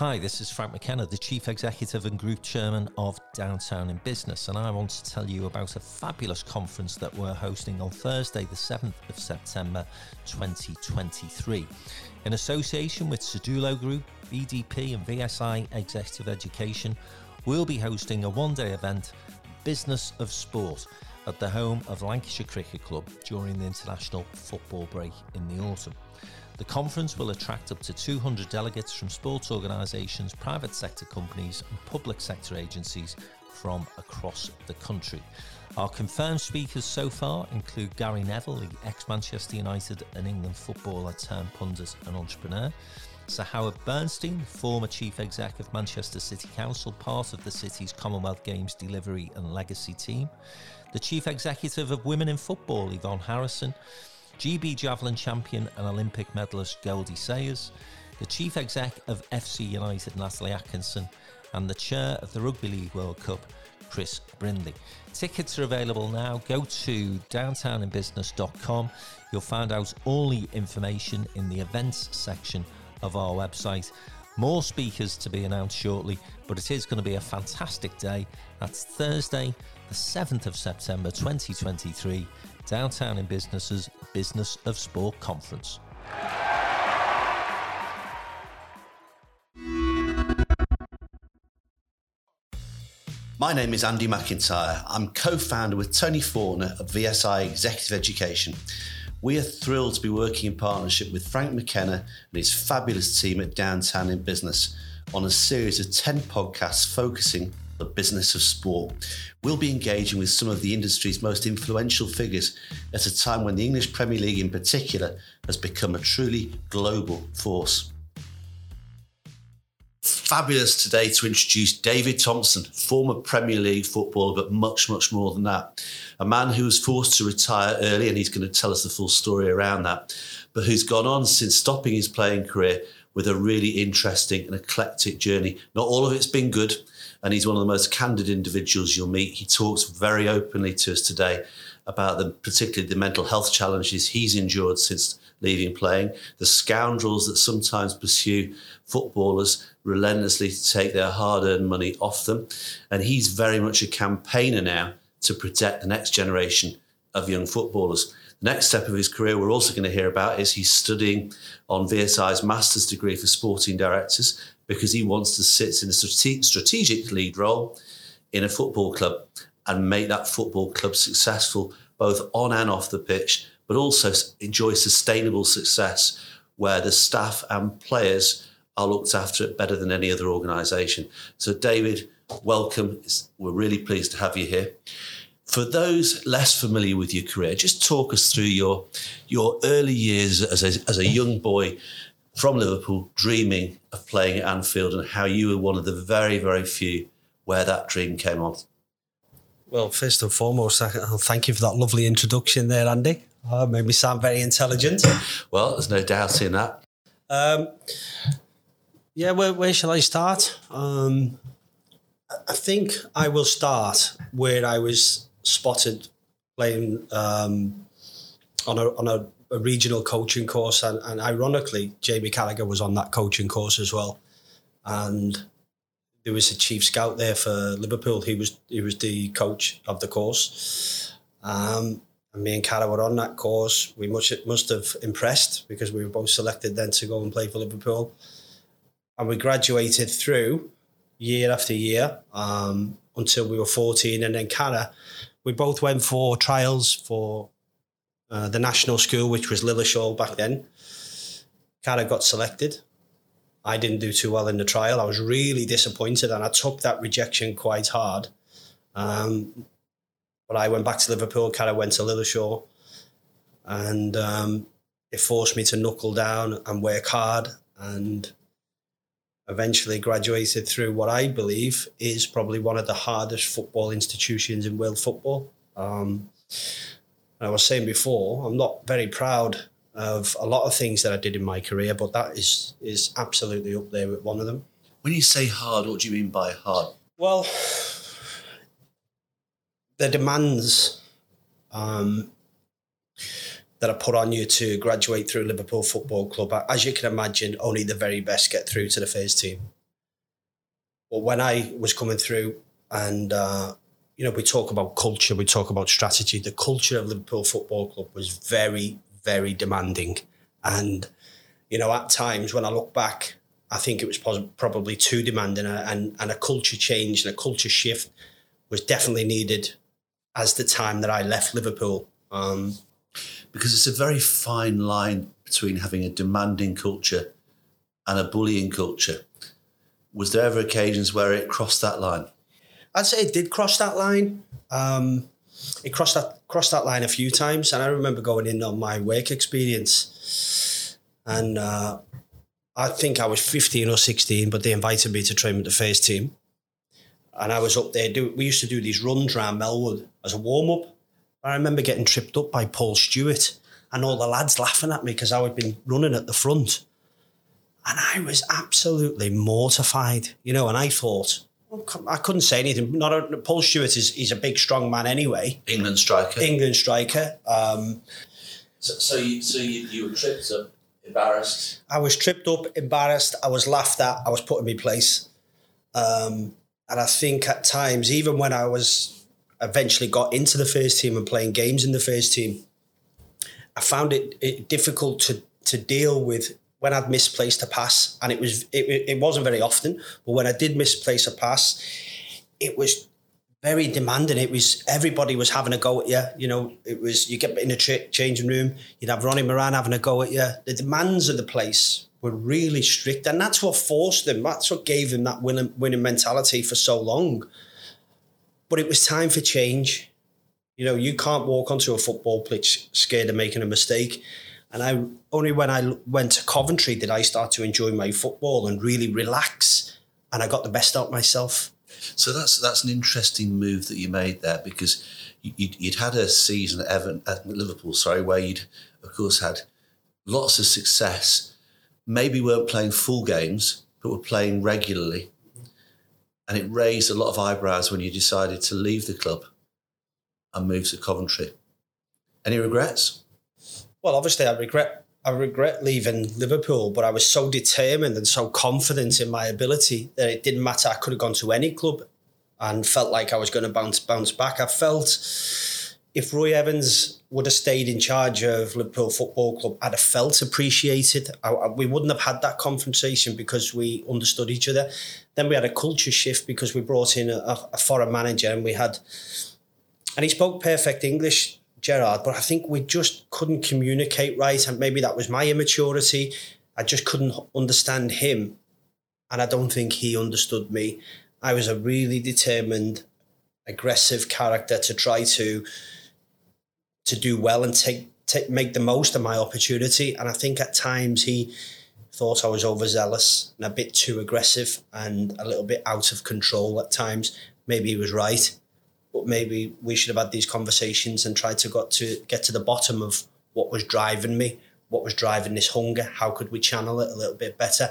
Hi, this is Frank McKenna, the Chief Executive and Group Chairman of Downtown in Business, and I want to tell you about a fabulous conference that we're hosting on Thursday, the 7th of September 2023. In association with Sedulo Group, BDP, and VSI Executive Education, we'll be hosting a one day event, Business of Sport, at the home of Lancashire Cricket Club during the international football break in the autumn. The conference will attract up to 200 delegates from sports organisations, private sector companies, and public sector agencies from across the country. Our confirmed speakers so far include Gary Neville, the ex Manchester United and England footballer turned pundit and entrepreneur. Sir Howard Bernstein, former chief exec of Manchester City Council, part of the city's Commonwealth Games delivery and legacy team. The chief executive of Women in Football, Yvonne Harrison. GB Javelin champion and Olympic medalist Goldie Sayers, the chief exec of FC United Natalie Atkinson, and the chair of the Rugby League World Cup, Chris Brindley. Tickets are available now. Go to downtowninbusiness.com. You'll find out all the information in the events section of our website. More speakers to be announced shortly, but it is going to be a fantastic day. That's Thursday, the 7th of September 2023 Downtown in Business's Business of Sport Conference. My name is Andy McIntyre. I'm co founder with Tony Faulkner of VSI Executive Education. We are thrilled to be working in partnership with Frank McKenna and his fabulous team at Downtown in Business on a series of 10 podcasts focusing the business of sport. We'll be engaging with some of the industry's most influential figures at a time when the English Premier League, in particular, has become a truly global force. Fabulous today to introduce David Thompson, former Premier League footballer, but much, much more than that. A man who was forced to retire early, and he's going to tell us the full story around that, but who's gone on since stopping his playing career with a really interesting and eclectic journey. Not all of it's been good, and he's one of the most candid individuals you'll meet. He talks very openly to us today about the particularly the mental health challenges he's endured since leaving playing, the scoundrels that sometimes pursue footballers relentlessly to take their hard-earned money off them, and he's very much a campaigner now to protect the next generation of young footballers. The next step of his career we're also going to hear about is he's studying on VSI's master's degree for sporting directors because he wants to sit in a strategic lead role in a football club and make that football club successful both on and off the pitch, but also enjoy sustainable success where the staff and players are looked after better than any other organisation. So, David, welcome. We're really pleased to have you here. For those less familiar with your career, just talk us through your your early years as a, as a young boy from Liverpool, dreaming of playing at Anfield, and how you were one of the very, very few where that dream came on. Well, first and foremost, thank you for that lovely introduction there, Andy. Uh, made me sound very intelligent. well, there's no doubt in that. Um, yeah, where, where shall I start? Um, I think I will start where I was spotted playing um, on a on a a regional coaching course, and, and ironically, Jamie Carragher was on that coaching course as well. And there was a chief scout there for Liverpool. He was he was the coach of the course. Um, and me and Carra were on that course. We must must have impressed because we were both selected then to go and play for Liverpool. And we graduated through year after year um, until we were 14. And then Carra, we both went for trials for uh, the national school, which was Lilleshall back then. Carra got selected. I didn't do too well in the trial. I was really disappointed, and I took that rejection quite hard. Um, but I went back to Liverpool. Carra went to Lilleshall, and um, it forced me to knuckle down and work hard, and eventually graduated through what I believe is probably one of the hardest football institutions in world football. Um, and I was saying before, I'm not very proud of a lot of things that I did in my career, but that is is absolutely up there with one of them. When you say hard, what do you mean by hard? Well, the demands um, that are put on you to graduate through Liverpool Football Club, as you can imagine, only the very best get through to the first team. But when I was coming through, and uh, you know, we talk about culture, we talk about strategy. The culture of Liverpool Football Club was very, very demanding, and you know, at times when I look back, I think it was probably too demanding, and and a culture change and a culture shift was definitely needed as the time that I left Liverpool. Um, because it's a very fine line between having a demanding culture and a bullying culture. Was there ever occasions where it crossed that line? I'd say it did cross that line. Um, it crossed that crossed that line a few times, and I remember going in on my work experience, and uh, I think I was fifteen or sixteen, but they invited me to train with the first team, and I was up there. Do, we used to do these runs around Melwood as a warm up. I remember getting tripped up by Paul Stewart and all the lads laughing at me because I had been running at the front. And I was absolutely mortified, you know, and I thought, I couldn't say anything. Not a, Paul Stewart is he's a big, strong man anyway. England striker. England striker. Um, so, so, you, so you, you were tripped up, embarrassed? I was tripped up, embarrassed. I was laughed at. I was put in my place. Um, and I think at times, even when I was eventually got into the first team and playing games in the first team, I found it, it difficult to to deal with when I'd misplaced a pass, and it was it, it wasn't very often, but when I did misplace a pass, it was very demanding. It was everybody was having a go at you. You know, it was you get in a tra- changing room, you'd have Ronnie Moran having a go at you. The demands of the place were really strict, and that's what forced them. That's what gave them that winning winning mentality for so long. But it was time for change. You know, you can't walk onto a football pitch scared of making a mistake. And I only when I went to Coventry did I start to enjoy my football and really relax, and I got the best out myself. So that's that's an interesting move that you made there because you'd, you'd had a season at, Everton, at Liverpool, sorry, where you'd of course had lots of success. Maybe weren't playing full games, but were playing regularly, and it raised a lot of eyebrows when you decided to leave the club and move to Coventry. Any regrets? Well, obviously, I regret I regret leaving Liverpool, but I was so determined and so confident in my ability that it didn't matter. I could have gone to any club and felt like I was going to bounce bounce back. I felt if Roy Evans would have stayed in charge of Liverpool Football Club, I'd have felt appreciated. I, I, we wouldn't have had that confrontation because we understood each other. Then we had a culture shift because we brought in a, a foreign manager and we had and he spoke perfect English, Gérard, but I think we just couldn't communicate right. And maybe that was my immaturity. I just couldn't understand him. And I don't think he understood me. I was a really determined, aggressive character to try to to do well and take, take make the most of my opportunity. And I think at times he thought I was overzealous and a bit too aggressive and a little bit out of control at times. Maybe he was right but maybe we should have had these conversations and tried to got to get to the bottom of what was driving me, what was driving this hunger, how could we channel it a little bit better.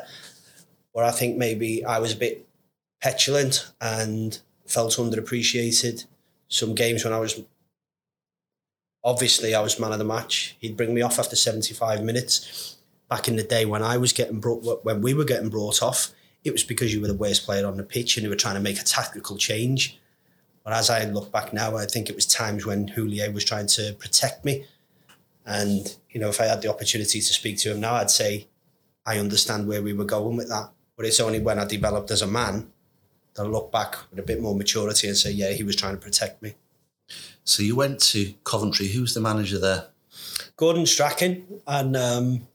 Or I think maybe I was a bit petulant and felt underappreciated. Some games when I was obviously I was man of the match. He'd bring me off after 75 minutes. Back in the day when I was getting brought when we were getting brought off, it was because you were the worst player on the pitch and you were trying to make a tactical change. But as I look back now, I think it was times when Houllier was trying to protect me. And, you know, if I had the opportunity to speak to him now, I'd say, I understand where we were going with that. But it's only when I developed as a man that I look back with a bit more maturity and say, yeah, he was trying to protect me. So you went to Coventry. Who was the manager there? Gordon Strachan. And um,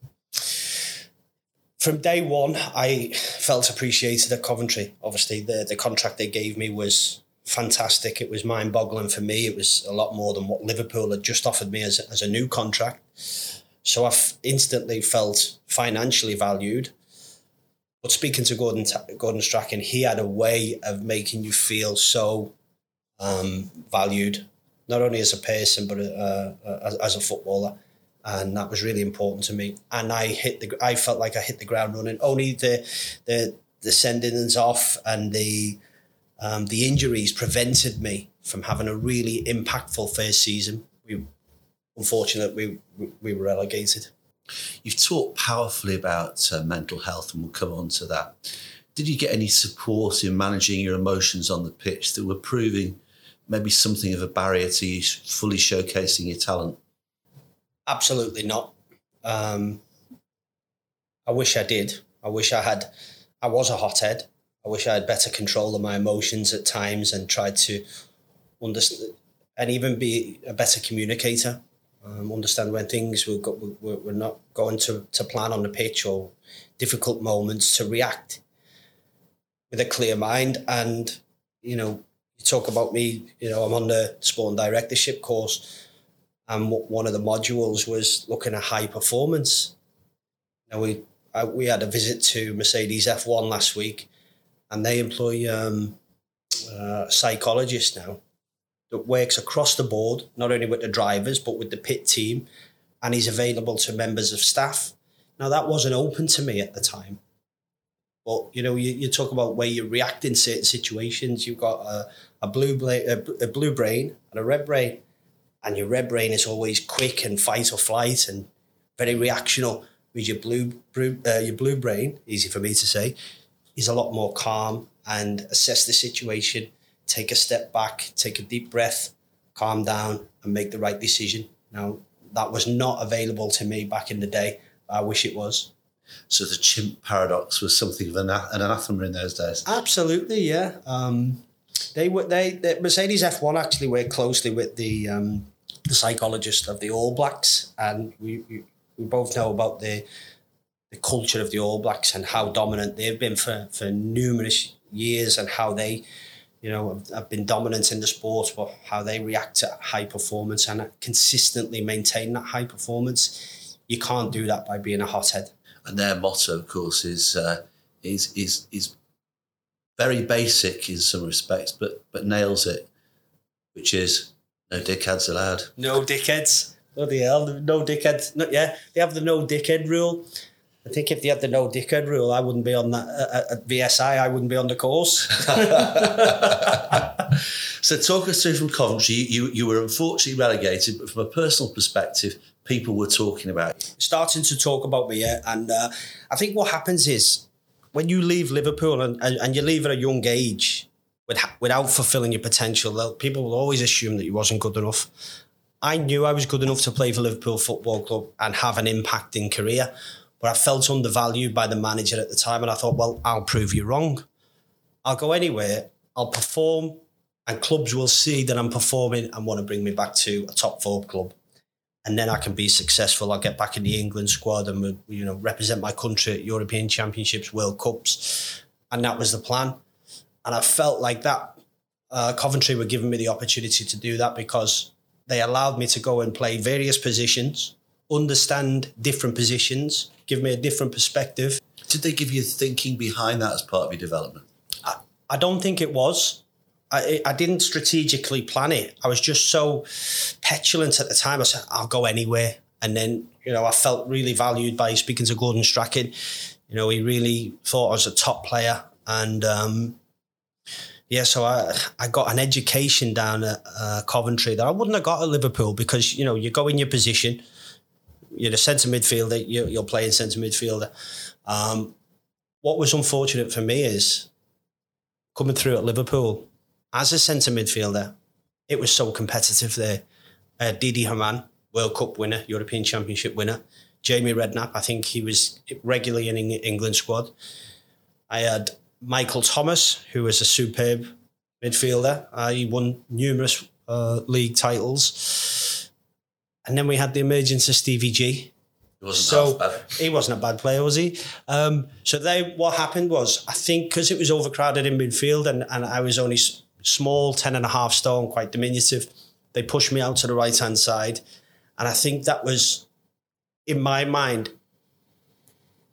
from day one, I felt appreciated at Coventry. Obviously, the, the contract they gave me was fantastic. It was mind boggling for me. It was a lot more than what Liverpool had just offered me as, as a new contract. So I instantly felt financially valued. But speaking to Gordon Gordon Strachan, he had a way of making you feel so um, valued, not only as a person but uh, uh, as, as a footballer, and that was really important to me. And I hit the, I felt like I hit the ground running. Only the the the sendings off and the um, the injuries prevented me from having a really impactful first season. We, unfortunately, we, we were relegated. You've talked powerfully about uh, mental health, and we'll come on to that. did you get any support in managing your emotions on the pitch that were proving maybe something of a barrier to you fully showcasing your talent? Absolutely not. Um, I wish I did. I wish I had. I was a hothead. I wish I had better control of my emotions at times and tried to understand and even be a better communicator. Um, understand when things were, were, were not going to, to plan on the pitch or difficult moments to react with a clear mind. And, you know, you talk about me, you know, I'm on the sport and directorship course. And one of the modules was looking at high performance. Now, we, I, we had a visit to Mercedes F1 last week, and they employ um, uh, a psychologist now that works across the board, not only with the drivers, but with the pit team, and he's available to members of staff. Now, that wasn't open to me at the time. But you know, you, you talk about where you react in certain situations. You've got a, a blue bla- a, a blue brain and a red brain, and your red brain is always quick and fight or flight and very reactional. With your blue, blue uh, your blue brain, easy for me to say, is a lot more calm and assess the situation, take a step back, take a deep breath, calm down, and make the right decision. Now that was not available to me back in the day. I wish it was. So the chimp paradox was something of an, an anathema in those days. Absolutely, yeah. Um, they were they the Mercedes F one actually worked closely with the um, the psychologist of the All Blacks, and we, we, we both know about the the culture of the All Blacks and how dominant they've been for for numerous years, and how they you know have, have been dominant in the sport, but how they react to high performance and consistently maintain that high performance. You can't do that by being a hothead and their motto, of course, is uh, is is is very basic in some respects, but but nails it, which is no dickheads allowed. No dickheads. Bloody hell, no dickheads. No, yeah, they have the no dickhead rule. I think if they had the no dickhead rule, I wouldn't be on that uh, at VSI. I wouldn't be on the course. so, talk us through from Coventry. You you were unfortunately relegated, but from a personal perspective, people were talking about you. Starting to talk about me, yeah. And uh, I think what happens is when you leave Liverpool and, and, and you leave at a young age without fulfilling your potential, people will always assume that you wasn't good enough. I knew I was good enough to play for Liverpool Football Club and have an impact in career, but I felt undervalued by the manager at the time. And I thought, well, I'll prove you wrong. I'll go anywhere, I'll perform, and clubs will see that I'm performing and want to bring me back to a top four club and then I can be successful. I'll get back in the England squad and you know represent my country at European Championships, World Cups, and that was the plan. And I felt like that uh, Coventry were giving me the opportunity to do that because they allowed me to go and play various positions, understand different positions, give me a different perspective. Did they give you thinking behind that as part of your development? I, I don't think it was. I, I didn't strategically plan it. I was just so petulant at the time. I said, I'll go anywhere. And then, you know, I felt really valued by speaking to Gordon Strachan. You know, he really thought I was a top player. And um, yeah, so I, I got an education down at uh, Coventry that I wouldn't have got at Liverpool because, you know, you go in your position, you're a centre midfielder, you're, you're playing centre midfielder. Um, what was unfortunate for me is coming through at Liverpool, as a centre midfielder, it was so competitive there. Uh, Didi Hamann, World Cup winner, European Championship winner. Jamie Redknapp, I think he was regularly in England squad. I had Michael Thomas, who was a superb midfielder. Uh, he won numerous uh, league titles. And then we had the emergence of Stevie G. so he wasn't a bad player, was he? Um, so they, what happened was, I think because it was overcrowded in midfield and, and I was only small, 10 and a half stone, quite diminutive. They pushed me out to the right hand side. And I think that was, in my mind,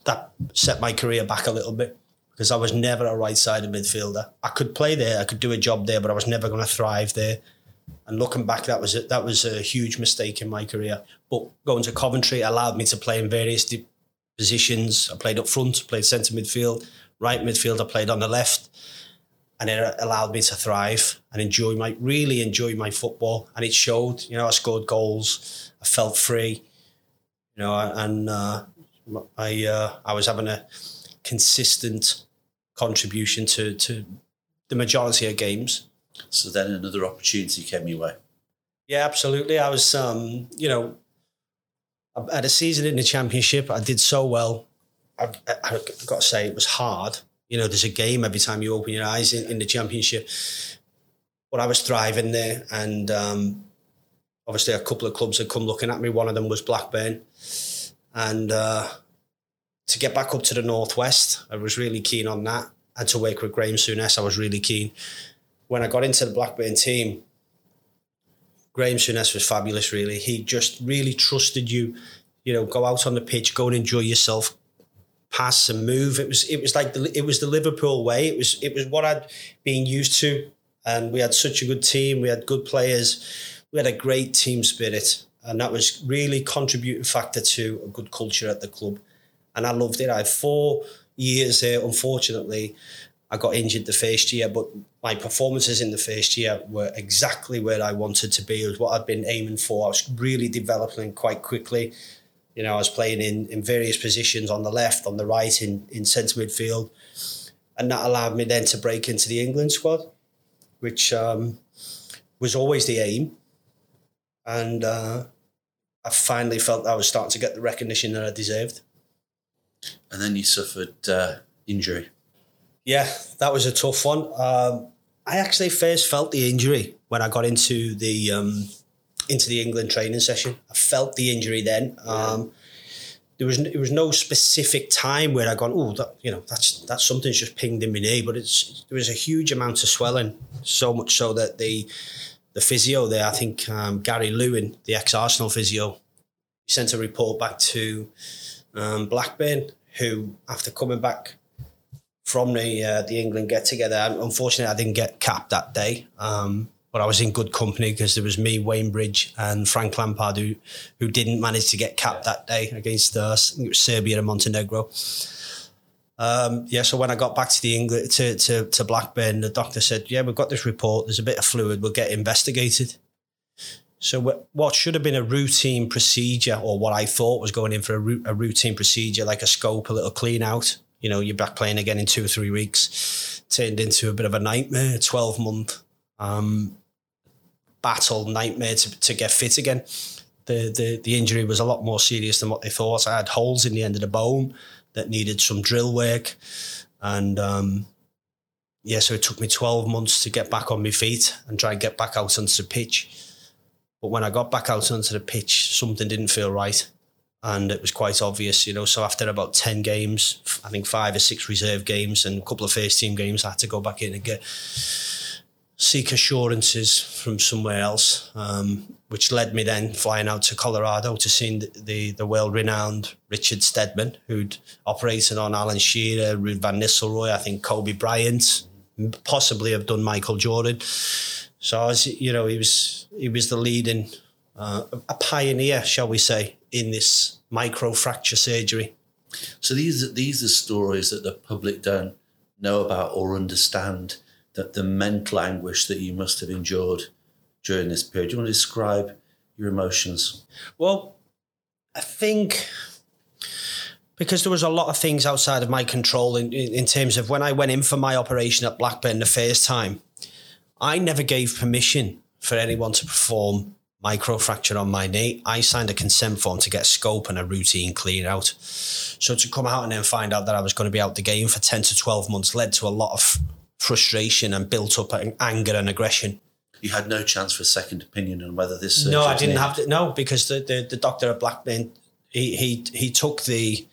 that set my career back a little bit because I was never a right sided midfielder. I could play there, I could do a job there, but I was never going to thrive there. And looking back, that was a, that was a huge mistake in my career. But going to Coventry allowed me to play in various positions. I played up front, played centre midfield, right midfield. I played on the left and it allowed me to thrive and enjoy my really enjoy my football and it showed you know i scored goals i felt free you know and uh, i uh, i was having a consistent contribution to to the majority of games. So then another opportunity came your way. Yeah, absolutely. I was, um, you know, I had a season in the championship. I did so well. I, I, I've got to say, it was hard. You know, there's a game every time you open your eyes in, in the championship. But I was thriving there, and um, obviously a couple of clubs had come looking at me. One of them was Blackburn, and uh, to get back up to the northwest, I was really keen on that. And to work with Graham Souness, I was really keen. When I got into the Blackburn team, Graham Souness was fabulous. Really, he just really trusted you. You know, go out on the pitch, go and enjoy yourself, pass and move. It was it was like the, it was the Liverpool way. It was it was what I'd been used to, and we had such a good team. We had good players. We had a great team spirit, and that was really contributing factor to a good culture at the club. And I loved it. I had four years there. Unfortunately, I got injured the first year, but my performances in the first year were exactly where I wanted to be. It was what I'd been aiming for. I was really developing quite quickly. You know, I was playing in, in various positions on the left, on the right, in, in centre midfield. And that allowed me then to break into the England squad, which um, was always the aim. And uh, I finally felt I was starting to get the recognition that I deserved. And then you suffered uh, injury. Yeah, that was a tough one. Um, I actually first felt the injury when I got into the um, into the England training session. I felt the injury then. Um, there was it was no specific time where I gone, oh, that you know that's that's something's just pinged in my knee, but it's there was a huge amount of swelling, so much so that the the physio there, I think um, Gary Lewin, the ex Arsenal physio, sent a report back to um, Blackburn, who after coming back from the uh, the England get together. Unfortunately, I didn't get capped that day, um, but I was in good company because there was me, Wayne Bridge, and Frank Lampard who who didn't manage to get capped that day against us. uh, Serbia and Montenegro. Um, yeah, so when I got back to the England to, to to Blackburn, the doctor said, "Yeah, we've got this report. There's a bit of fluid. We'll get investigated." So what should have been a routine procedure, or what I thought was going in for a, a routine procedure, like a scope, a little clean out, you know, you're back playing again in two or three weeks. Turned into a bit of a nightmare, 12 month um, battle nightmare to, to get fit again. The, the, the injury was a lot more serious than what they thought. I had holes in the end of the bone that needed some drill work. And um, yeah, so it took me 12 months to get back on my feet and try and get back out onto the pitch. But when I got back out onto the pitch, something didn't feel right and it was quite obvious, you know. So after about ten games, I think five or six reserve games and a couple of first team games, I had to go back in and get seek assurances from somewhere else, um, which led me then flying out to Colorado to see the the, the world renowned Richard Steadman, who'd operated on Alan Shearer, Ruud van Nistelrooy, I think Kobe Bryant, possibly have done Michael Jordan. So I was, you know, he was he was the leading uh, a pioneer, shall we say, in this microfracture surgery. So these these are stories that the public don't know about or understand. That the mental anguish that you must have endured during this period. Do you want to describe your emotions? Well, I think because there was a lot of things outside of my control in, in, in terms of when I went in for my operation at Blackburn the first time, I never gave permission for anyone to perform microfracture on my knee. I signed a consent form to get scope and a routine clean out. So to come out and then find out that I was going to be out the game for 10 to 12 months led to a lot of frustration and built up anger and aggression. You had no chance for a second opinion on whether this. No, I didn't have to. No, because the, the, the doctor at Blackburn, he, he, he took the,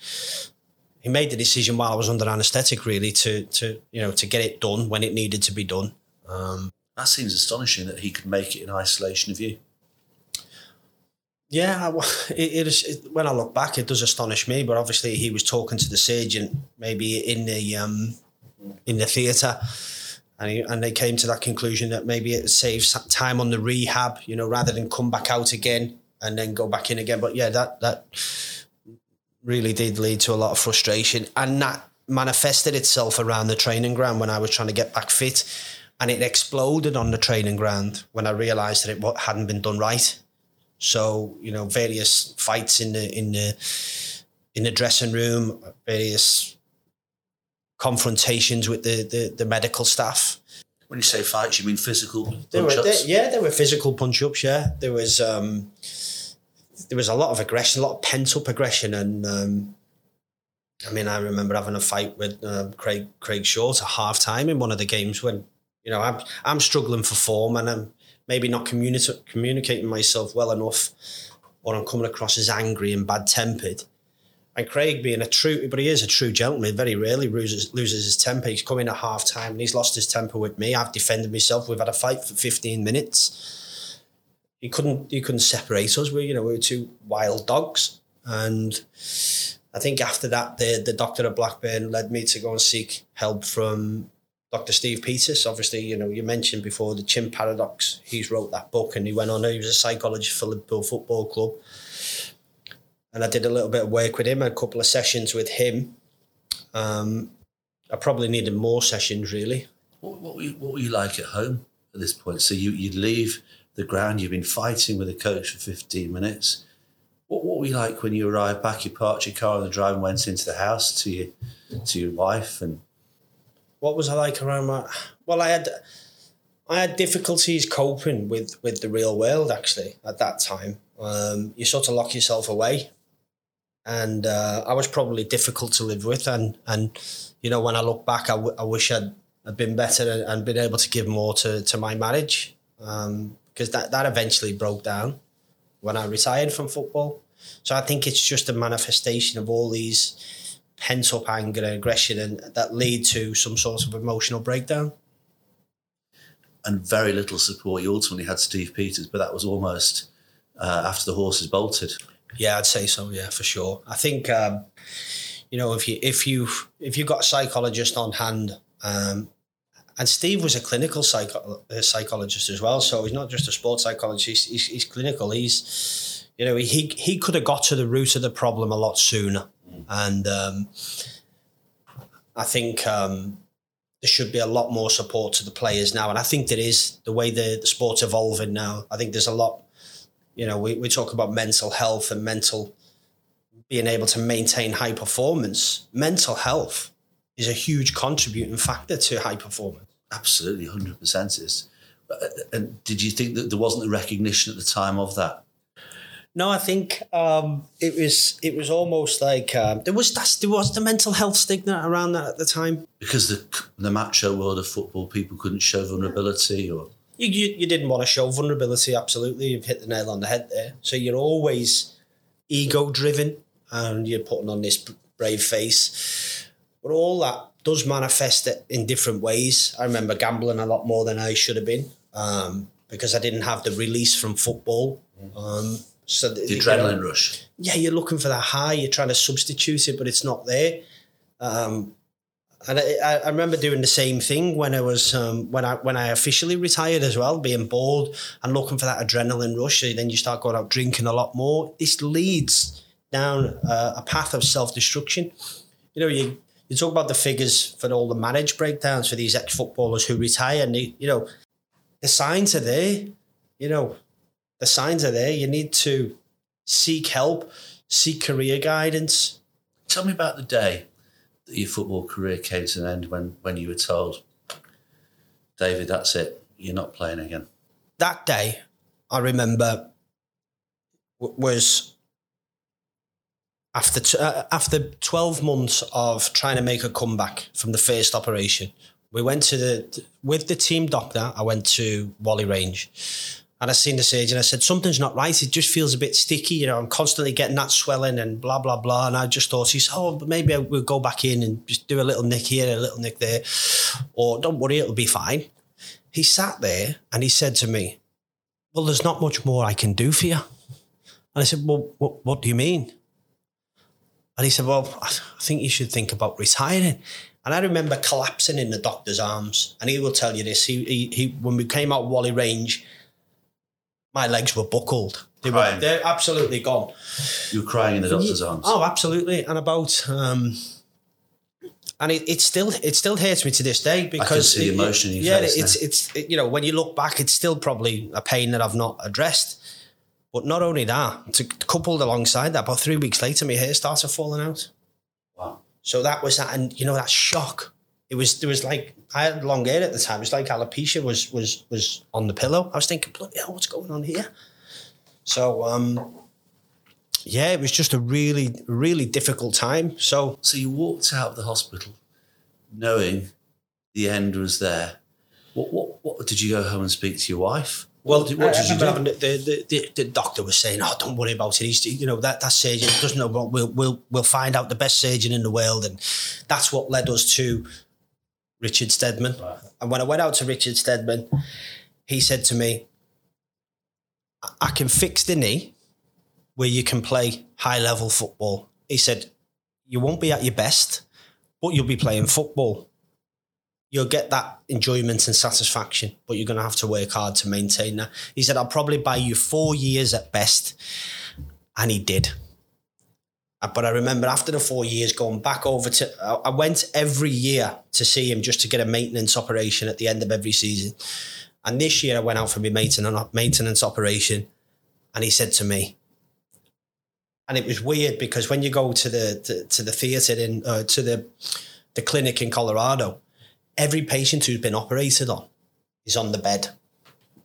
he made the decision while I was under anaesthetic really to, to, you know, to get it done when it needed to be done. Um, that seems astonishing that he could make it in isolation of you. Yeah, it, it is. It, when I look back, it does astonish me. But obviously, he was talking to the surgeon, maybe in the um, in the theatre, and he, and they came to that conclusion that maybe it saves time on the rehab. You know, rather than come back out again and then go back in again. But yeah, that that really did lead to a lot of frustration, and that manifested itself around the training ground when I was trying to get back fit, and it exploded on the training ground when I realised that it hadn't been done right so you know, various fights in the in the in the dressing room, various confrontations with the, the, the medical staff. When you say fights, you mean physical There were, punch-ups? there, yeah, there were physical punch ups. Yeah, there was um, there was a lot of aggression, a lot of pent up aggression, and um, I mean, I remember having a fight with um, Craig Craig Short at half time in one of the games when you know I'm I'm struggling for form and I'm maybe not communi- communicating myself well enough, or I'm coming across as angry and bad tempered. And Craig, being a true, but he is a true gentleman, very rarely loses, loses his temper. He's come in at half time and he's lost his temper with me. I've defended myself. We've had a fight for 15 minutes. He couldn't, he couldn't separate us. We, you know, we were two wild dogs. And I think after that, the, the doctor at Blackburn led me to go and seek help from Dr. Steve Peters. Obviously, you know, you mentioned before the Chimp Paradox. He's wrote that book and he went on, he was a psychologist for Liverpool Football Club and I did a little bit of work with him, a couple of sessions with him. Um, I probably needed more sessions, really. What, what, were you, what were you like at home at this point? So you, you'd leave the ground, you've been fighting with a coach for 15 minutes. What, what were you like when you arrived back? You parked your car on the drive and went into the house to your, to your wife and What was I like around my? Well, I had I had difficulties coping with with the real world actually at that time. Um, you sort of lock yourself away, and uh, I was probably difficult to live with. And and you know when I look back, I, w- I wish I'd, I'd been better and, and been able to give more to to my marriage because that that eventually broke down when I retired from football. So I think it's just a manifestation of all these pent up anger and aggression and that lead to some sort of emotional breakdown. and very little support. You ultimately had Steve Peters, but that was almost uh, after the horses bolted. Yeah, I'd say so. Yeah, for sure. I think um, you know if you if you if you've got a psychologist on hand, um, and Steve was a clinical psycho- uh, psychologist as well, so he's not just a sports psychologist. He's, he's, he's clinical. He's you know he he could have got to the root of the problem a lot sooner, and um, I think. Um, there should be a lot more support to the players now, and I think there is the way the, the sport's evolving now. I think there's a lot you know, we, we talk about mental health and mental being able to maintain high performance. Mental health is a huge contributing factor to high performance. Absolutely, hundred percent is. Uh, And did you think that there wasn't a recognition at the time of that? No, I think um, it was it was almost like um, there was that's, there was the mental health stigma around that at the time. Because the the macho world of football, people couldn't show vulnerability, or You, you you didn't want to show vulnerability. Absolutely, you've hit the nail on the head there. So you're always ego driven, and you're putting on this brave face. But all that does manifest it in different ways. I remember gambling a lot more than I should have been um, because I didn't have the release from football. Um, so the adrenaline rush. yeah, you're looking for that high. You're trying to substitute it, but it's not there. Um, and I, I- remember doing the same thing when I was um, when I when I officially retired as well, being bored and looking for that adrenaline rush. And then you start going out drinking a lot more. This leads down uh, a path of self destruction. You know, you you talk about the figures for all the marriage breakdowns for these ex footballers who retire, and they, you know, the signs are there. You know, the signs are there. You need to seek help, seek career guidance. Tell me about the day that your football career came to an end when when you were told, David, that's it, you're not playing again. That day, I remember, w- was after t- uh, after twelve months of trying to make a comeback from the first operation. We went to the with the team doctor. I went to Whalley Range, and I seen the surgeon. I said something's not right. It just feels a bit sticky. You know, I'm constantly getting that swelling and blah blah blah. And I just thought, he said, "Oh, maybe we'll go back in and just do a little nick here, a little nick there, or don't worry, it'll be fine." He sat there and he said to me, "Well, there's not much more I can do for you." And I said, "Well, what, what do you mean?" And he said, Well, I think you should think about retiring. And I remember collapsing in the doctor's arms. And he will tell you this. He, he, he when we came out Whalley Range, my legs were buckled. They were they're absolutely gone. You were crying in the doctor's arms. Oh, absolutely. And about um and it, it still it still hurts me to this day because see the emotion your yeah, it's now. it's it, you know when you look back, it's still probably a pain that I've not addressed. But not only that, to coupled alongside that, about three weeks later, my hair started falling out. Wow. So that was that, and you know that shock. It was there was like I had long hair at the time. It was like alopecia was was was on the pillow. I was thinking, bloody hell, what's going on here? So um, yeah, it was just a really really difficult time. So So you walked out of the hospital knowing the end was there. What, what, what did you go home and speak to your wife? Well, what did, what did you do? having The, the, the, the doctor was saying, "Oh, don't worry about it. He's, you know, that that surgeon doesn't know what we'll we'll we'll find out the best surgeon in the world." And that's what led us to Richard Steadman. And when I went out to Richard Steadman, he said to me, "I- "I can fix the knee where you can play high level football." He said, "You won't be at your best, but you'll be playing football." you'll get that enjoyment and satisfaction, but you're going to have to work hard to maintain that. He said, I'll probably buy you four years at best. And he did. But I remember after the four years going back over to, I went every year to see him just to get a maintenance operation at the end of every season. And this year I went out for my maintenance, operation. And he said to me, and it was weird because when you go to the to, to the theatre in uh, to the the clinic in Colorado, every patient who's been operated on is on the bed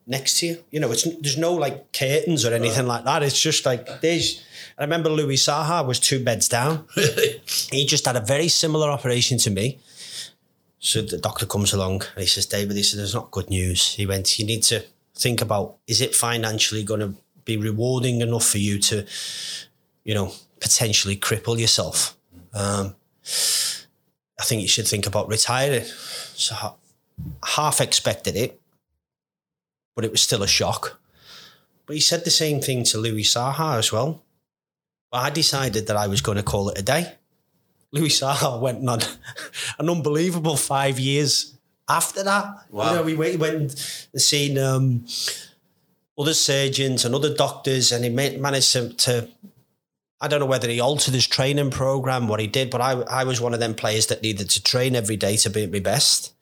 next to you. You know, it's there's no like curtains or anything like that. It's just like there's. I remember Louis Saha was two beds down. He just had a very similar operation to me. So the doctor comes along and he says, David, he said, there's not good news. He went, you need to think about is it financially going to be rewarding enough for you to, you know, potentially cripple yourself? Um, I think you should think about retiring. So I half expected it, but it was still a shock. But he said the same thing to Louis Saha as well. But I decided that I was going to call it a day. Louis Saha went on an unbelievable five years after that. Wow. You know, we went, went and seen um, other surgeons and other doctors, and he managed to, to I don't know whether he altered his training program, what he did, but I, I was one of them players that needed to train every day to be at my best.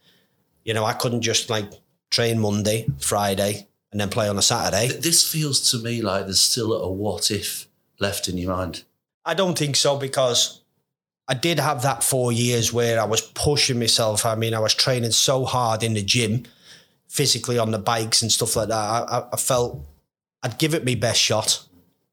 You know, I couldn't just like train Monday, Friday, and then play on a Saturday. This feels to me like there's still a what if left in your mind. I don't think so because I did have that four years where I was pushing myself. I mean, I was training so hard in the gym, physically on the bikes and stuff like that. I, I, felt I'd give it my best shot,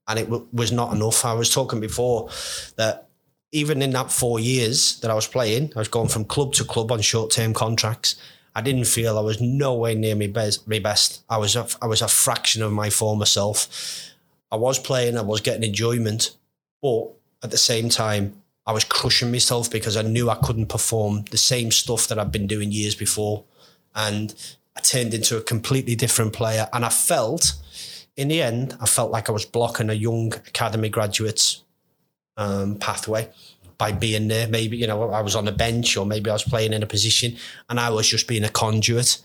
and it w- was not enough. I was talking before that even in that four years that I was playing, I was going from club to club on short term contracts. I didn't feel I was nowhere near my best. My best. I was a, I was a fraction of my former self. I was playing, I was getting enjoyment, but at the same time, I was crushing myself because I knew I couldn't perform the same stuff that I've been doing years before. And I turned into a completely different player. And I felt, in the end, I felt like I was blocking a young academy graduate's um, pathway by being there. Maybe, you know, I was on the bench or maybe I was playing in a position and I was just being a conduit,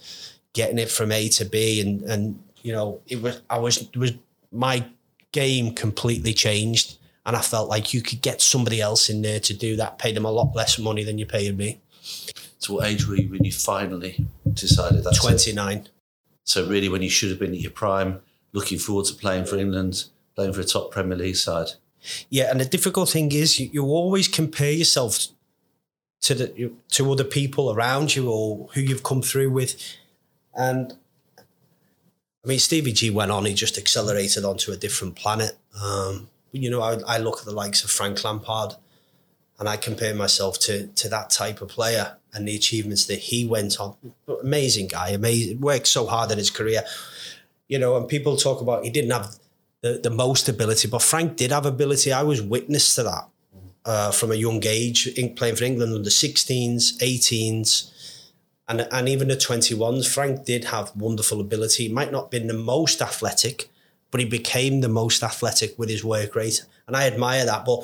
getting it from A to B. And, and you know, it was, I was, it was my game completely changed. And I felt like you could get somebody else in there to do that, pay them a lot less money than you paid me. So what age were you when you finally decided that's it? 29. So really when you should have been at your prime, looking forward to playing for England, playing for a top Premier League side. Yeah, and the difficult thing is you, you always compare yourself to the to other people around you or who you've come through with, and I mean Stevie G went on; he just accelerated onto a different planet. Um, you know, I, I look at the likes of Frank Lampard, and I compare myself to to that type of player and the achievements that he went on. Amazing guy, amazing, worked so hard in his career. You know, and people talk about he didn't have the, the most ability, but Frank did have ability. I was witness to that uh, from a young age, in, playing for England under 16s, 18s, and, and even the 21s. Frank did have wonderful ability. He might not have been the most athletic, but he became the most athletic with his work rate. And I admire that. But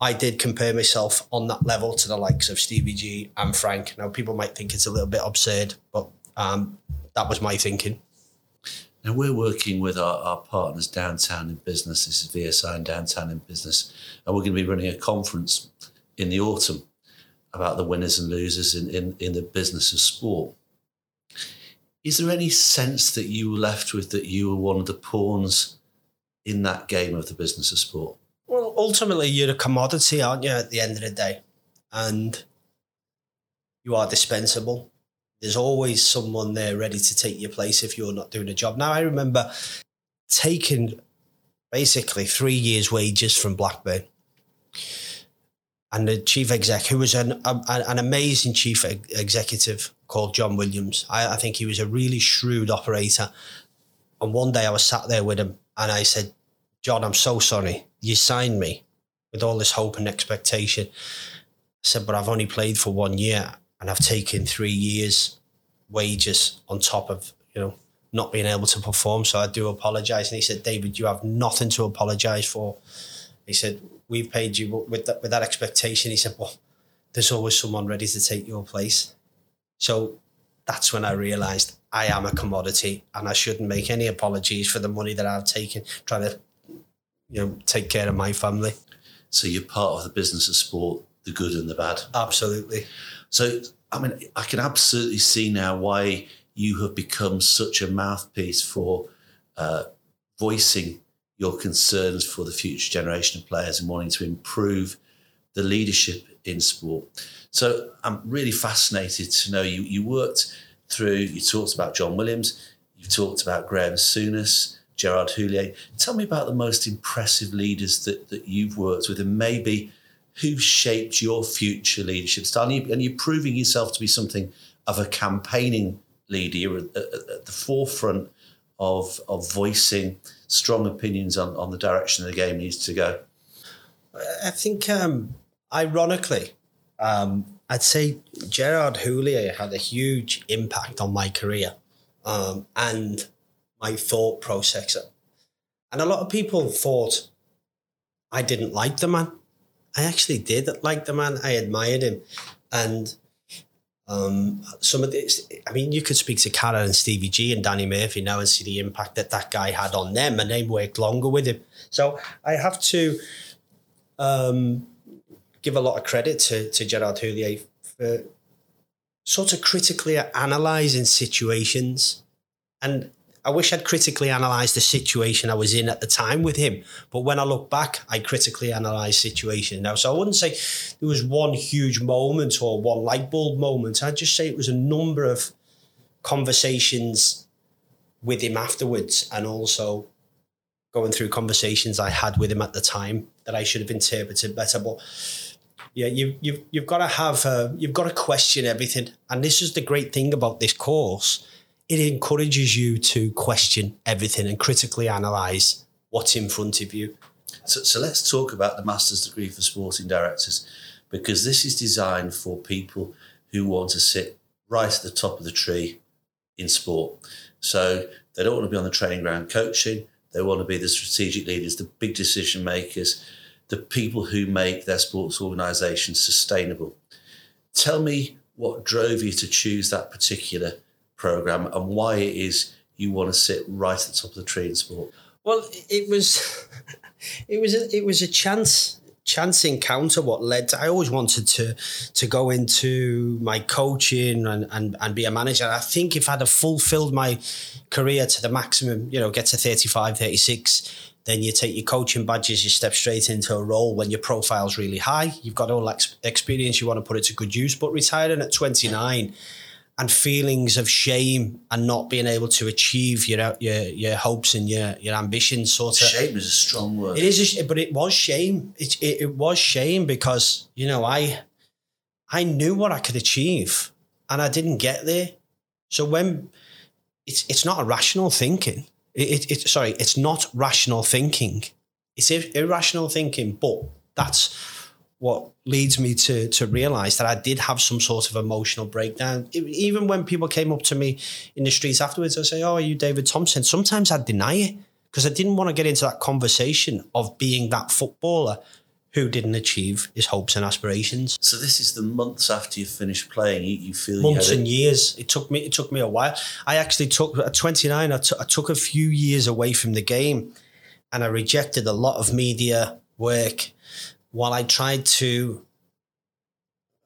I did compare myself on that level to the likes of Stevie G and Frank. Now, people might think it's a little bit absurd, but um, that was my thinking. Now we're working with our, our partners downtown in business. This is VSI and downtown in business, and we're going to be running a conference in the autumn about the winners and losers in, in, in the business of sport. Is there any sense that you were left with that you were one of the pawns in that game of the business of sport? Well, ultimately, you're a commodity, aren't you? At the end of the day, and you are dispensable. There's always someone there ready to take your place if you're not doing a job. Now, I remember taking basically three years' wages from Blackburn. And the chief exec, who was an, um, a, an amazing chief executive called John Williams, I, I think he was a really shrewd operator. And one day I was sat there with him and I said, John, I'm so sorry. You signed me with all this hope and expectation. I said, but I've only played for one year and I've taken three years' wages on top of, you know, not being able to perform. So I do apologize. And he said, David, you have nothing to apologize for. He said, We've paid you with that, with that expectation. He said, Well, there's always someone ready to take your place. So that's when I realized I am a commodity and I shouldn't make any apologies for the money that I've taken trying to you know take care of my family. So you're part of the business of sport, the good and the bad. Absolutely. So I mean I can absolutely see now why you have become such a mouthpiece for uh, voicing your concerns for the future generation of players and wanting to improve the leadership in sport. So I'm really fascinated to know you. You worked through. You talked about John Williams. You talked about Graham Souness, Gérard Houllier. Tell me about the most impressive leaders that that you've worked with, and maybe who shaped your future leadership style. And, you, you're proving yourself to be something of a campaigning leader. You're at the forefront of of voicing strong opinions on, on the direction the game needs to go. I think, um, ironically, um, I'd say Gérard Houllier had a huge impact on my career um, and my thought process. And a lot of people thought I didn't like the man. I actually did like the man. I admired him. And um, some of this, I mean, you could speak to Carra and Stevie G and Danny Murphy now and see the impact that that guy had on them, and they worked longer with him. So I have to um, give a lot of credit to, to Gérard Houllier for sort of critically analysing situations and I wish I'd critically analysed the situation I was in at the time with him. But when I look back, I critically analyse situation now. So I wouldn't say there was one huge moment or one light bulb moment. I'd just say it was a number of conversations with him afterwards and also going through conversations I had with him at the time that I should have interpreted better. But yeah, you, you've, you've got to have, uh, you've got to question everything. And this is the great thing about this course it encourages you to question everything and critically analyze what's in front of you. So, so let's talk about the master's degree for sporting directors because this is designed for people who want to sit right at the top of the tree in sport. So they don't want to be on the training ground coaching. They want to be the strategic leaders, the big decision makers, the people who make their sports organisations sustainable. Tell me what drove you to choose that particular program and why it is you want to sit right at the top of the tree in sport? Well, it was it was a, it was a chance chance encounter what led to I always wanted to to go into my coaching and, and and be a manager. I think if I'd have fulfilled my career to the maximum, you know, get to 35, 36, then you take your coaching badges, you step straight into a role when your profile's really high. You've got all ex- experience, you want to put it to good use. But retiring at 29, and feelings of shame and not being able to achieve your your your hopes and your your ambitions. Sort of shame is a strong word. It is, a, but it was shame. It, it it was shame because you know I I knew what I could achieve and I didn't get there. So when it's it's not a rational thinking. It, it, it sorry, it's not rational thinking. It's irrational thinking, but that's what leads me to to realize that I did have some sort of emotional breakdown. It, even when people came up to me in the streets afterwards, I say, "Oh, are you David Thompson?" Sometimes I'd deny it because I didn't want to get into that conversation of being that footballer who didn't achieve his hopes and aspirations. So this is the months after you finished playing. You, you feel months you and years. It took me. It took me a while. I actually took at twenty nine. I, t- I took a few years away from the game, and I rejected a lot of media work while I tried to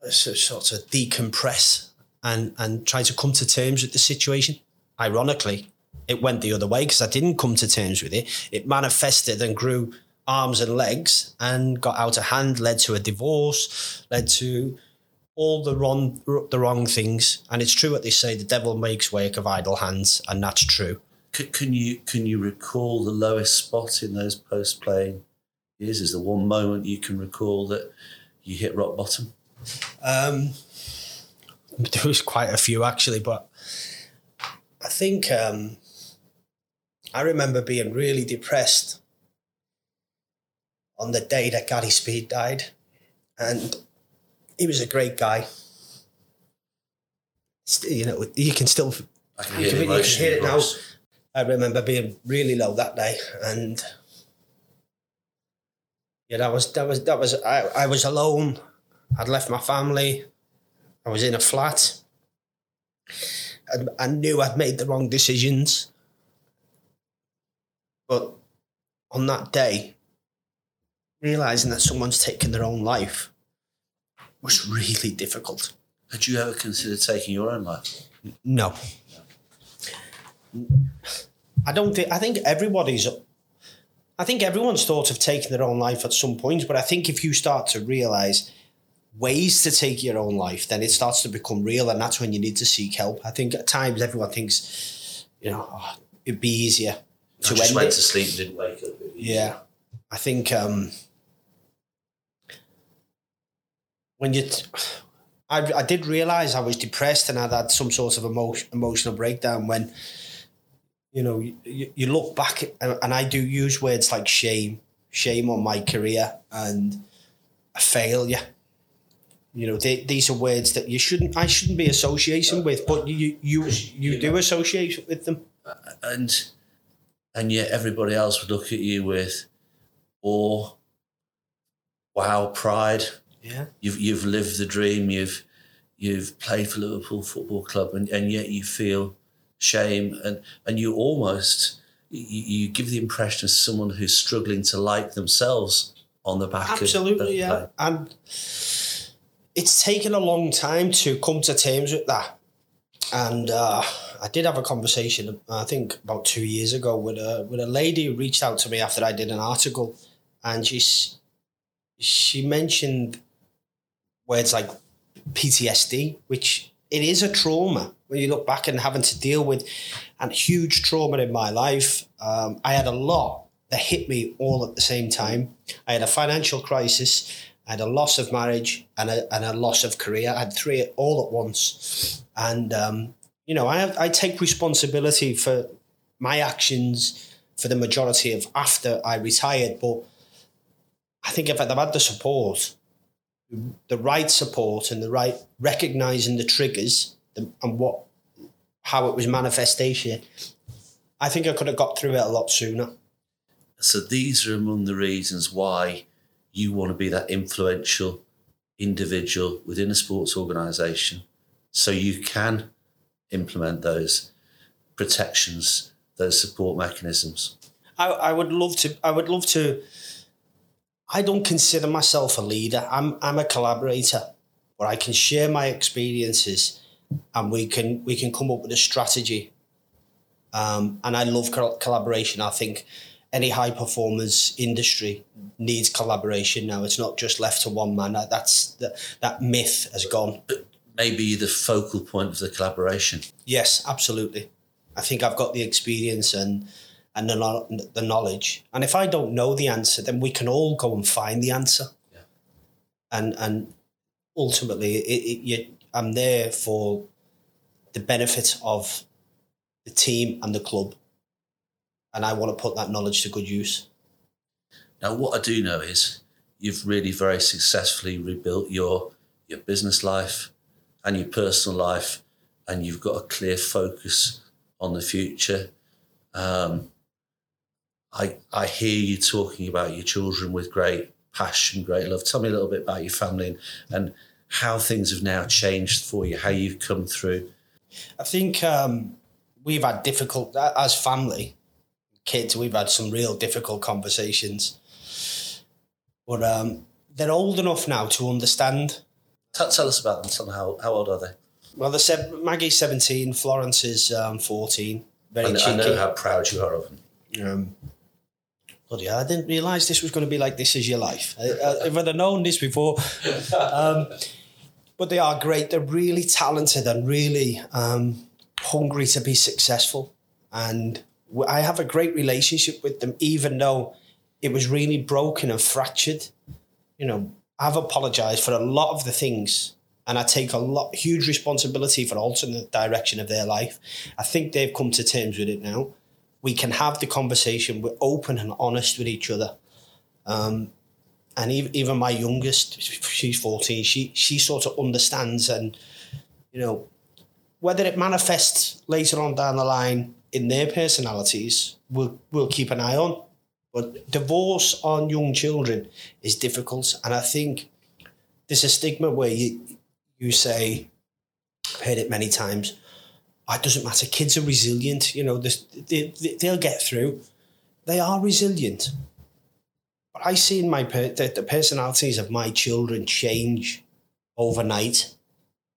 uh, sort of decompress and, and try to come to terms with the situation, ironically, it went the other way because I didn't come to terms with it. It manifested and grew arms and legs and got out of hand, led to a divorce, led to all the wrong the wrong things. And it's true what they say: the devil makes work of idle hands, and that's true. Can, can you can you recall the lowest spot in those post playing years? Is the one moment you can recall that you hit rock bottom? Um, there was quite a few actually, but I think um, I remember being really depressed on the day that Gary Speed died, and he was a great guy. You know, you can still I can you hear, can, you can hear it now. I remember being really low that day, and yeah, that was that was that was I, I was alone. I'd left my family. I was in a flat. And I knew I'd made the wrong decisions, but on that day, realizing that someone's taken their own life was really difficult. Had you ever considered taking your own life? No. I don't think I think everybody's I think everyone's thought of taking their own life at some point, but I think if you start to realise ways to take your own life, then it starts to become real and that's when you need to seek help. I think at times everyone thinks, you know, oh, it'd be easier I to just end went it. to sleep and didn't wake up. Yeah, I think um, when you, t- I I did realize I was depressed and I'd had some sort of emotion, emotional breakdown when, you know, you, you look back and and I do use words like shame, shame on my career and a failure. You know, they, these are words that you shouldn't, I shouldn't be associating with, but you you you do associate with them. Uh, and and yet everybody else would look at you with awe, wow, pride. Yeah. You've you've lived the dream. You've you've played for Liverpool Football Club, and, and yet you feel shame, and and you almost you, you give the impression of someone who's struggling to like themselves on the back of Absolutely, of yeah. play. And it's taken a long time to come to terms with that. And uh, I did have a conversation, I think about two years ago, with a with a lady who reached out to me after I did an article, and she she mentioned words like PTSD, which it is a trauma when you look back and having to deal with and huge trauma in my life. Um, I had a lot that hit me all at the same time. I had a financial crisis, I had a loss of marriage, and a, and a loss of career. I had three all at once. And, um, you know, I, have, I take responsibility for my actions for the majority of after I retired. But I think if I'd have had the support, the right support and the right recognizing the triggers and what how it was manifestation, I think I could have got through it a lot sooner. So these are among the reasons why you want to be that influential individual within a sports organisation, so you can implement those protections, those support mechanisms. I, I would love to. I would love to. I don't consider myself a leader. I'm I'm a collaborator, where I can share my experiences, and we can we can come up with a strategy. Um, and I love col- collaboration. I think any high performance industry needs collaboration now. It's not just left to one man. That- That's that that myth has gone. Maybe the focal point of the collaboration. Yes, absolutely. I think I've got the experience and and the, the knowledge. And if I don't know the answer, then we can all go and find the answer. Yeah. And and ultimately, it, it, you, I'm there for the benefit of the team and the club. And I want to put that knowledge to good use. Now, what I do know is you've really very successfully rebuilt your your business life and your personal life, and you've got a clear focus on the future. Um, I I hear you talking about your children with great passion, great love. Tell me a little bit about your family and, and how things have now changed for you, how you've come through. I think um, we've had difficult as family, kids. We've had some real difficult conversations, but um, they're old enough now to understand. Tell, tell us about them. Tell me how, how old are they? Well, the sev- Maggie's seventeen, Florence is um, fourteen. Very I, I cheeky. know how proud you are of them. um, bloody hell, I didn't realise this was going to be like this is your life. I, I, if I'd have known this before. Um, but they are great. They're really talented and really um, hungry to be successful. And I have a great relationship with them, even though it was really broken and fractured. You know, I've apologized for a lot of the things and I take a lot huge responsibility for altering the direction of their life. I think they've come to terms with it now. We can have the conversation. We're open and honest with each other. Um, and even, my youngest, she's fourteen. She she sort of understands, and you know, whether it manifests later on down the line in their personalities, we'll we'll keep an eye on. But divorce on young children is difficult, and I think there's a stigma where you you say, I've heard it many times. Oh, it doesn't matter. Kids are resilient. You know, they, they, they'll get through. They are resilient. I seen my the, the personalities of my children change overnight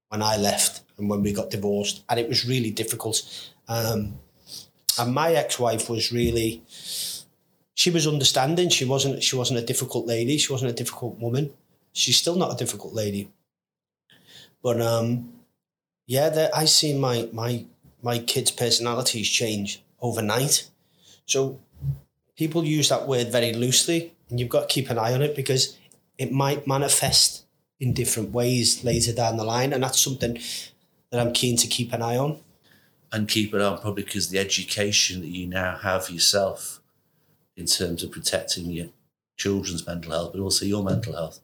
when I left and when we got divorced, and it was really difficult. Um, and my ex-wife was really, she was understanding. She wasn't. She wasn't a difficult lady. She wasn't a difficult woman. She's still not a difficult lady. But um, yeah, I see my my my kids' personalities change overnight. So people use that word very loosely, and you've got to keep an eye on it because it might manifest in different ways later down the line, and that's something that I'm keen to keep an eye on. And keep it on probably because the education that you now have yourself in terms of protecting your children's mental health, but also your mental health.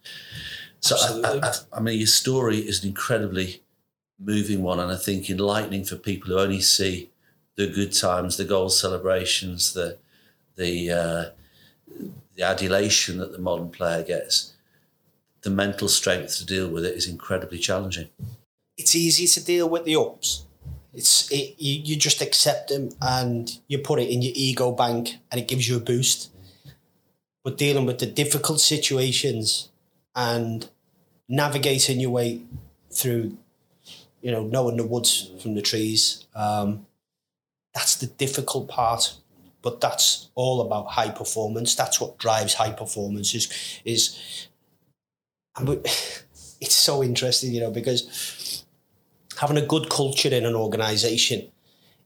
So, I, I, I, mean, your story is an incredibly moving one, and I think enlightening for people who only see the good times, the goal celebrations, the the uh, the adulation that the modern player gets. The mental strength to deal with it is incredibly challenging. It's easy to deal with the ups. It's it, you, you just accept them and you put it in your ego bank, and it gives you a boost. But dealing with the difficult situations and navigating your way through, you know, knowing the woods from the trees. Um, that's the difficult part, but that's all about high performance. That's what drives high performance. Is is, and it's so interesting, you know, because having a good culture in an organization,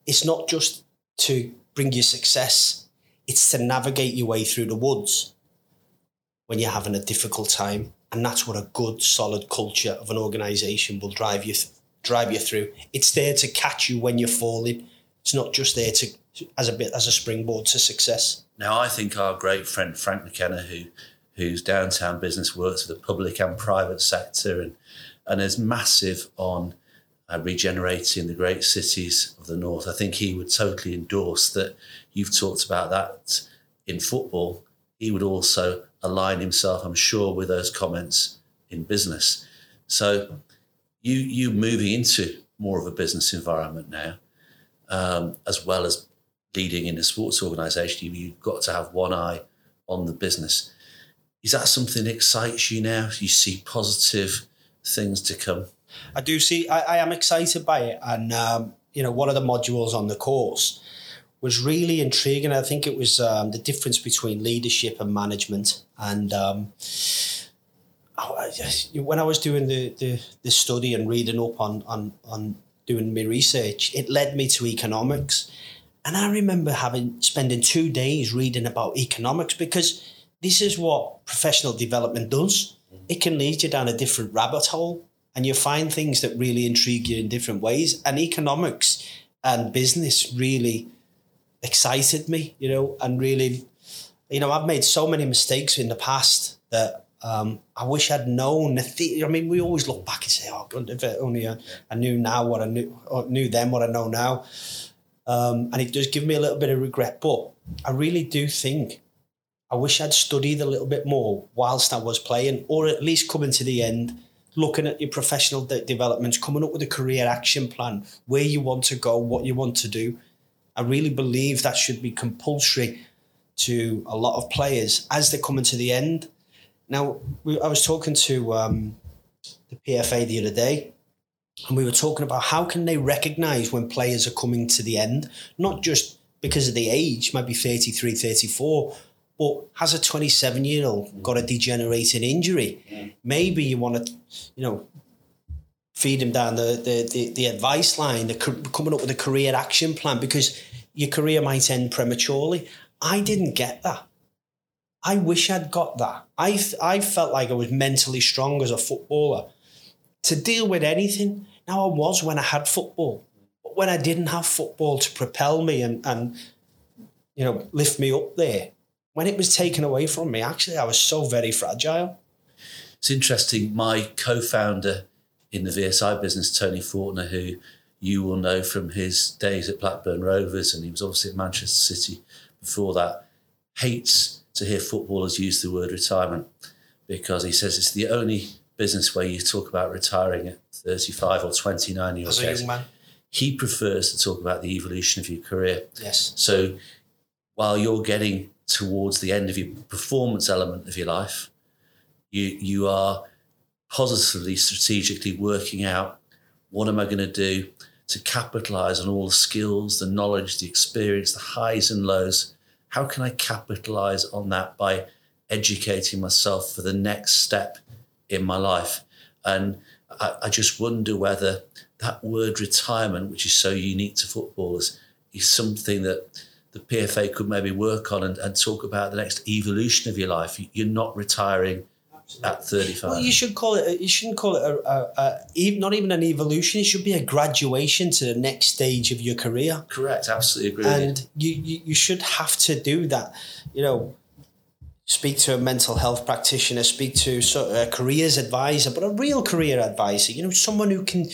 it's not just to bring you success; it's to navigate your way through the woods when you're having a difficult time and that's what a good solid culture of an organization will drive you th- drive you through it's there to catch you when you're falling it's not just there to as a bit as a springboard to success now i think our great friend frank mckenna who whose downtown business works with the public and private sector and and is massive on uh, regenerating the great cities of the north i think he would totally endorse that you've talked about that in football he would also align himself, I'm sure, with those comments in business. So you you moving into more of a business environment now, um, as well as leading in a sports organisation, you, have got to have one eye on the business. Is that something that excites you now? You see positive things to come? I do see. I, I am excited by it, and um, you know, one of the modules on the course was really intriguing. I think it was um, the difference between leadership and management. And um, when I was doing the, the, the, study and reading up on, on, on doing my research, it led me to economics. And I remember having spending two days reading about economics because this is what professional development does. It can lead you down a different rabbit hole and you find things that really intrigue you in different ways. And economics and business really excited me, you know, and really, you know, I've made so many mistakes in the past that um, I wish I'd known. The, I mean, we always look back and say, "Oh, God, if only I, I knew now what I knew, or knew then what I know now." Um, and it does give me a little bit of regret, but I really do think I wish I'd studied a little bit more whilst I was playing, or at least coming to the end, looking at your professional de- developments, coming up with a career action plan, where you want to go, what you want to do I really believe that should be compulsory to a lot of players as they're coming to the end. Now, we, I was talking to um, the PFA the other day, and we were talking about how can they recognise when players are coming to the end, not just because of the age, maybe 33, 34, But has a 27 year old got a degenerating injury? Maybe you want to, you know, feed him down the, the, the, the advice line, the, coming up with a career action plan because your career might end prematurely. I didn't get that. I wish I'd got that. I, I felt like I was mentally strong as a footballer to deal with anything. Now, I was when I had football, but when I didn't have football to propel me and, and you know, lift me up there, when it was taken away from me, actually, I was so very fragile. It's interesting. My co founder in the VSI business, Tony Fortner, who you will know from his days at Blackburn Rovers, and he was obviously at Manchester City before that, hates to hear footballers use the word retirement because he says it's the only business where you talk about retiring at 35 or 29 years old. As a young man. He prefers to talk about the evolution of your career. Yes. So while you're getting towards the end of your performance element of your life, you you are positively, strategically working out what am I going to do to capitalize on all the skills, the knowledge, the experience, the highs and lows. How can I capitalize on that by educating myself for the next step in my life? And I, I just wonder whether that word retirement, which is so unique to footballers, is something that the PFA could maybe work on and, and talk about the next evolution of your life. You're not retiring at 35. Well, you should call it. You shouldn't call it a, a, a, not even an evolution. It should be a graduation to the next stage of your career. Correct. Absolutely agree. And you, you, you should have to do that. You know, speak to a mental health practitioner, speak to a careers advisor, but a real career advisor. You know, someone who can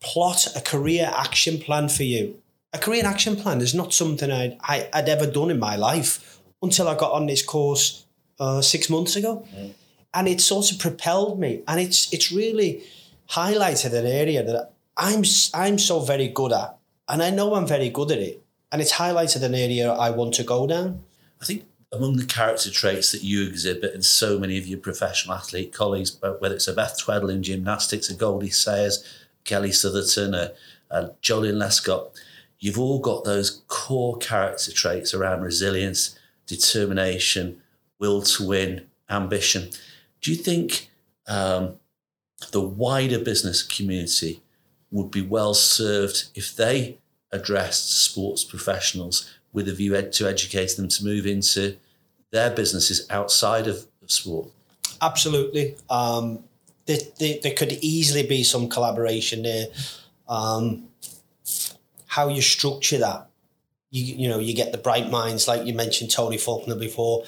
plot a career action plan for you. A career action plan is not something I'd, I, would ever done in my life until I got on this course uh, six months ago. Mm and it sort of propelled me and it's it's really highlighted an area that I'm I'm so very good at and I know I'm very good at it and it's highlighted an area I want to go down I think among the character traits that you exhibit and so many of your professional athlete colleagues whether it's a Beth Tweddle in gymnastics a Goldie Sayers Kelly Sotherton a, a Joleon Lescott you've all got those core character traits around resilience determination will to win ambition. Do you think um, the wider business community would be well served if they addressed sports professionals with a view to educating them to move into their businesses outside of, sport? Absolutely. Um, there, there, there, could easily be some collaboration there. Um, how you structure that, you you know, you get the bright minds like you mentioned Tony Faulkner before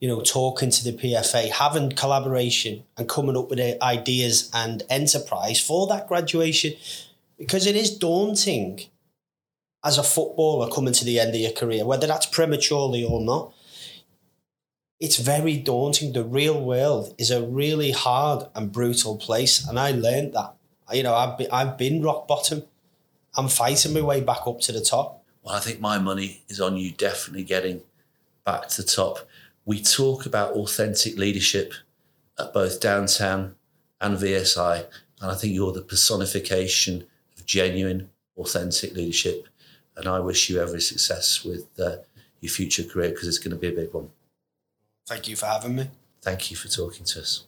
you know, talking to the PFA, having collaboration and coming up with ideas and enterprise for that graduation, because it is daunting as a footballer coming to the end of your career, whether that's prematurely or not. It's very daunting. The real world is a really hard and brutal place, and I learned that. You know, I've been, I've been rock bottom. I'm fighting my way back up to the top. Well, I think my money is on you definitely getting back to the top we talk about authentic leadership at both downtown and VSI. And I think you're the personification of genuine, authentic leadership. And I wish you every success with uh, your future career because it's going to be a big one. Thank you for having me. Thank you for talking to us.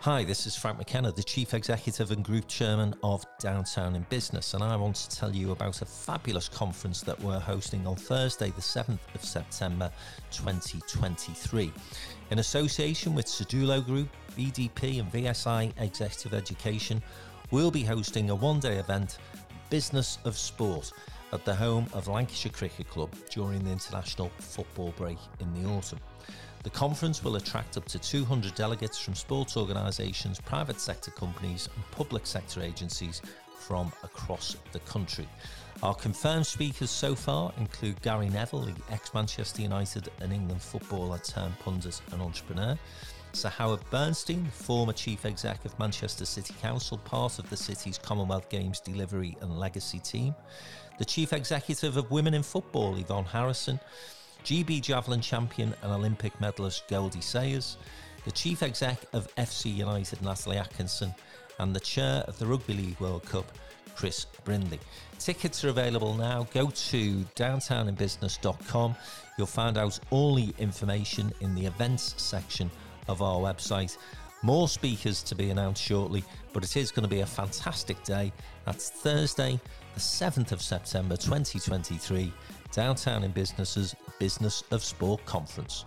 Hi, this is Frank McKenna, the Chief Executive and Group Chairman of Downtown in Business, and I want to tell you about a fabulous conference that we're hosting on Thursday, the 7th of September 2023. In association with Sedulo Group, BDP, and VSI Executive Education, we'll be hosting a one day event, Business of Sport, at the home of Lancashire Cricket Club during the international football break in the autumn. The conference will attract up to 200 delegates from sports organisations, private sector companies, and public sector agencies from across the country. Our confirmed speakers so far include Gary Neville, the ex Manchester United and England footballer turned pundit and entrepreneur. Sir Howard Bernstein, former chief exec of Manchester City Council, part of the city's Commonwealth Games delivery and legacy team. The chief executive of Women in Football, Yvonne Harrison GB Javelin champion and Olympic medalist Goldie Sayers, the chief exec of FC United Natalie Atkinson, and the chair of the Rugby League World Cup, Chris Brindley. Tickets are available now. Go to downtowninbusiness.com. You'll find out all the information in the events section of our website. More speakers to be announced shortly, but it is going to be a fantastic day. That's Thursday, the 7th of September 2023, Downtown in Business's Business of Sport Conference.